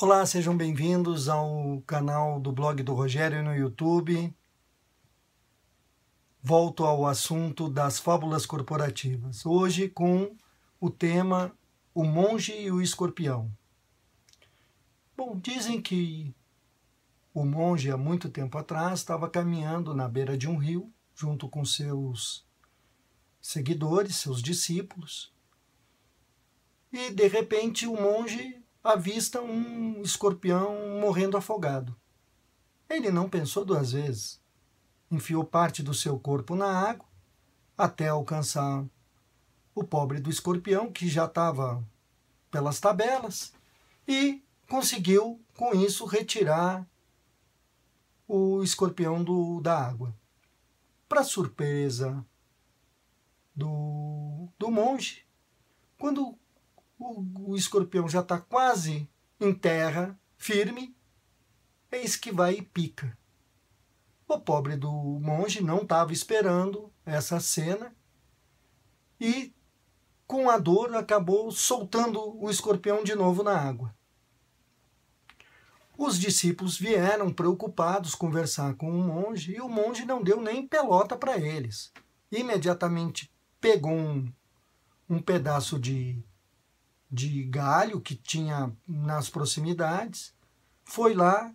Olá, sejam bem-vindos ao canal do blog do Rogério no YouTube. Volto ao assunto das fábulas corporativas. Hoje com o tema O Monge e o Escorpião. Bom, dizem que o monge, há muito tempo atrás, estava caminhando na beira de um rio, junto com seus seguidores, seus discípulos. E, de repente, o monge avista um escorpião morrendo afogado. Ele não pensou duas vezes. Enfiou parte do seu corpo na água até alcançar o pobre do escorpião, que já estava pelas tabelas, e conseguiu, com isso, retirar o escorpião do, da água. Para surpresa do, do monge, quando o, o escorpião já está quase em terra, firme, eis que vai e pica. O pobre do monge não estava esperando essa cena e, com a dor, acabou soltando o escorpião de novo na água. Os discípulos vieram preocupados conversar com o monge e o monge não deu nem pelota para eles. Imediatamente pegou um, um pedaço de de galho que tinha nas proximidades, foi lá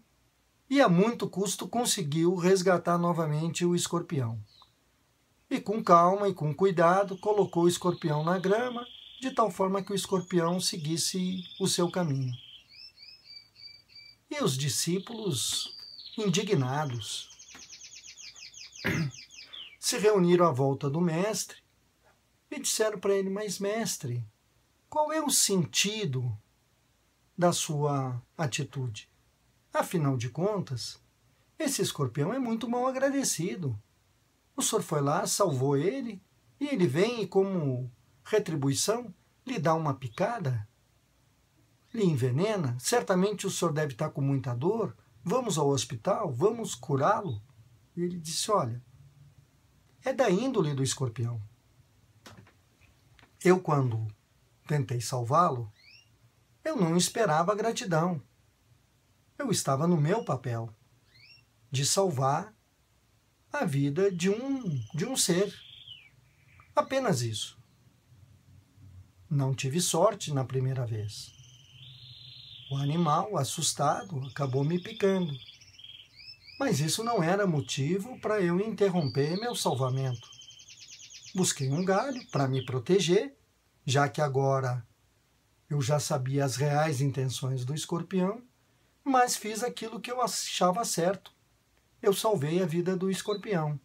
e a muito custo conseguiu resgatar novamente o escorpião. E com calma e com cuidado colocou o escorpião na grama, de tal forma que o escorpião seguisse o seu caminho. E os discípulos, indignados, se reuniram à volta do mestre e disseram para ele: Mas, mestre, qual é o sentido da sua atitude? Afinal de contas, esse escorpião é muito mal agradecido. O senhor foi lá, salvou ele, e ele vem e, como retribuição, lhe dá uma picada? Lhe envenena? Certamente o senhor deve estar com muita dor. Vamos ao hospital, vamos curá-lo. Ele disse: Olha, é da índole do escorpião. Eu, quando tentei salvá-lo, eu não esperava gratidão. Eu estava no meu papel de salvar a vida de um de um ser. Apenas isso. Não tive sorte na primeira vez. O animal, assustado, acabou me picando. Mas isso não era motivo para eu interromper meu salvamento. Busquei um galho para me proteger já que agora eu já sabia as reais intenções do escorpião, mas fiz aquilo que eu achava certo. Eu salvei a vida do escorpião.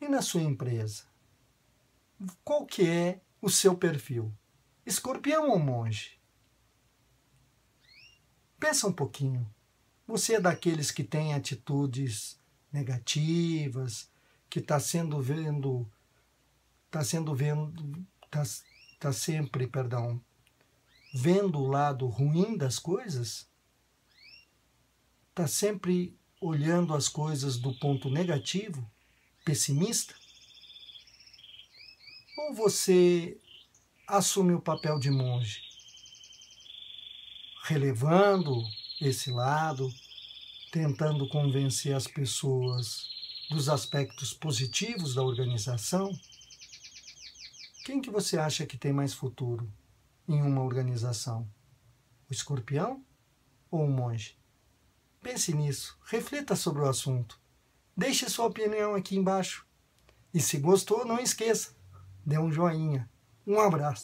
E na sua empresa? Qual que é o seu perfil? Escorpião ou monge? Pensa um pouquinho. Você é daqueles que tem atitudes negativas, que está sendo vendo está sendo vendo, está tá sempre, perdão, vendo o lado ruim das coisas? Está sempre olhando as coisas do ponto negativo, pessimista? Ou você assume o papel de monge, relevando esse lado, tentando convencer as pessoas dos aspectos positivos da organização? Quem que você acha que tem mais futuro em uma organização? O escorpião ou o monge? Pense nisso, reflita sobre o assunto. Deixe sua opinião aqui embaixo. E se gostou, não esqueça, dê um joinha. Um abraço.